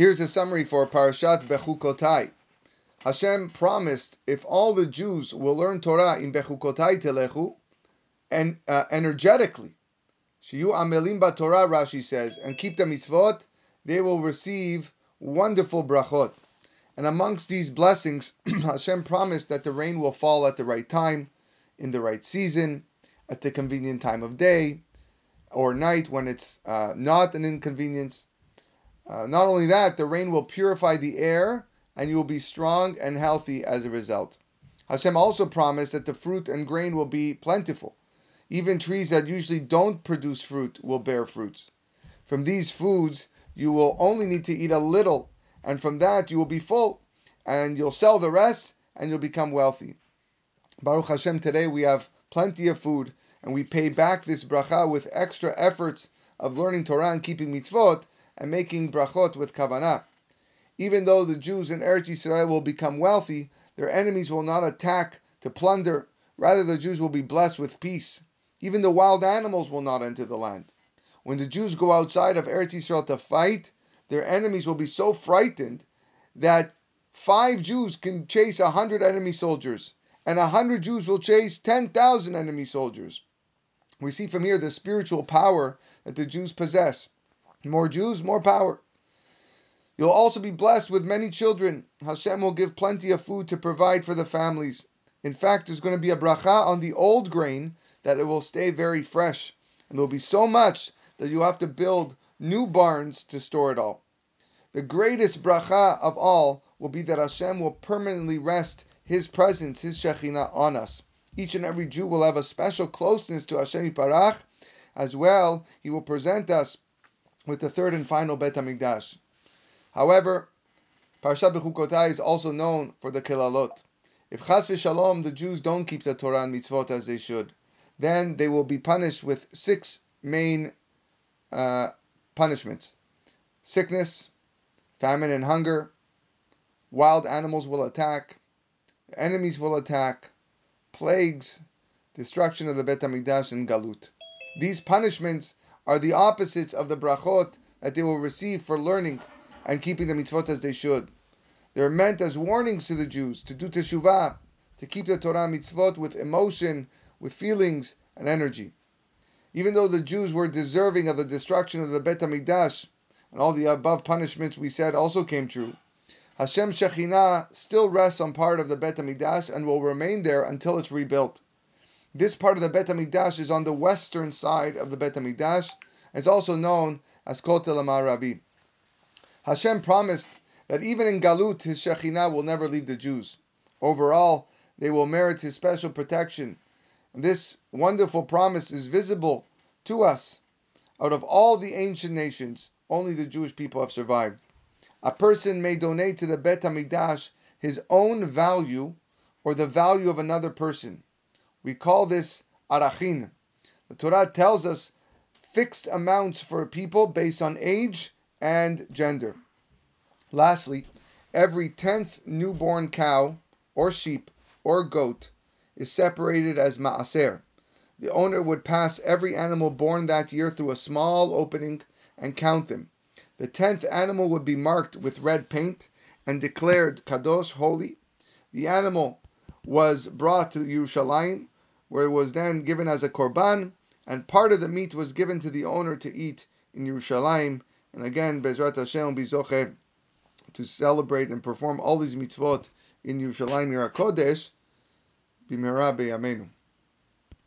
Here's a summary for Parashat Bechukotai. Hashem promised if all the Jews will learn Torah in Bechukotai Telechu, and uh, energetically, Shiyu Amelim Torah, Rashi says, and keep the mitzvot, they will receive wonderful brachot. And amongst these blessings, Hashem promised that the rain will fall at the right time, in the right season, at the convenient time of day or night when it's uh, not an inconvenience. Uh, not only that, the rain will purify the air and you will be strong and healthy as a result. Hashem also promised that the fruit and grain will be plentiful. Even trees that usually don't produce fruit will bear fruits. From these foods, you will only need to eat a little, and from that you will be full, and you'll sell the rest, and you'll become wealthy. Baruch Hashem, today we have plenty of food, and we pay back this bracha with extra efforts of learning Torah and keeping mitzvot and making brachot with kavanah. Even though the Jews in Eretz Yisrael will become wealthy, their enemies will not attack to plunder. Rather, the Jews will be blessed with peace. Even the wild animals will not enter the land. When the Jews go outside of Eretz Yisrael to fight, their enemies will be so frightened that five Jews can chase a hundred enemy soldiers, and a hundred Jews will chase ten thousand enemy soldiers. We see from here the spiritual power that the Jews possess. More Jews, more power. You'll also be blessed with many children. Hashem will give plenty of food to provide for the families. In fact, there's going to be a bracha on the old grain that it will stay very fresh. And there will be so much that you'll have to build new barns to store it all. The greatest bracha of all will be that Hashem will permanently rest His presence, His Shekhinah on us. Each and every Jew will have a special closeness to Hashem Parach. As well, He will present us with the third and final Bet HaMikdash. However, Parashat Bechukotai is also known for the Kilalot. If Chas v'Shalom the Jews don't keep the Torah and mitzvot as they should, then they will be punished with six main uh, punishments: sickness, famine, and hunger. Wild animals will attack. Enemies will attack plagues, destruction of the Bet HaMikdash, and Galut. These punishments are the opposites of the brachot that they will receive for learning and keeping the mitzvot as they should. They're meant as warnings to the Jews to do teshuvah, to keep the Torah mitzvot with emotion, with feelings and energy. Even though the Jews were deserving of the destruction of the Bet HaMikdash, and all the above punishments we said also came true, Hashem Shekhinah still rests on part of the Bet HaMikdash and will remain there until it's rebuilt. This part of the Bet HaMikdash is on the western side of the Bet HaMikdash. It's also known as Kotel Ma'arabi. Hashem promised that even in Galut, His Shekhinah will never leave the Jews. Overall, they will merit His special protection. This wonderful promise is visible to us. Out of all the ancient nations, only the Jewish people have survived a person may donate to the Bet HaMikdash his own value or the value of another person. We call this arachin. The Torah tells us fixed amounts for people based on age and gender. Lastly, every tenth newborn cow or sheep or goat is separated as maaser. The owner would pass every animal born that year through a small opening and count them. The tenth animal would be marked with red paint and declared kadosh, holy. The animal was brought to Yerushalayim, where it was then given as a korban, and part of the meat was given to the owner to eat in Yerushalayim. And again, Bezrat Hashem bizoche to celebrate and perform all these mitzvot in Yerushalayim Ir HaKodesh, b'mera b'yameinu.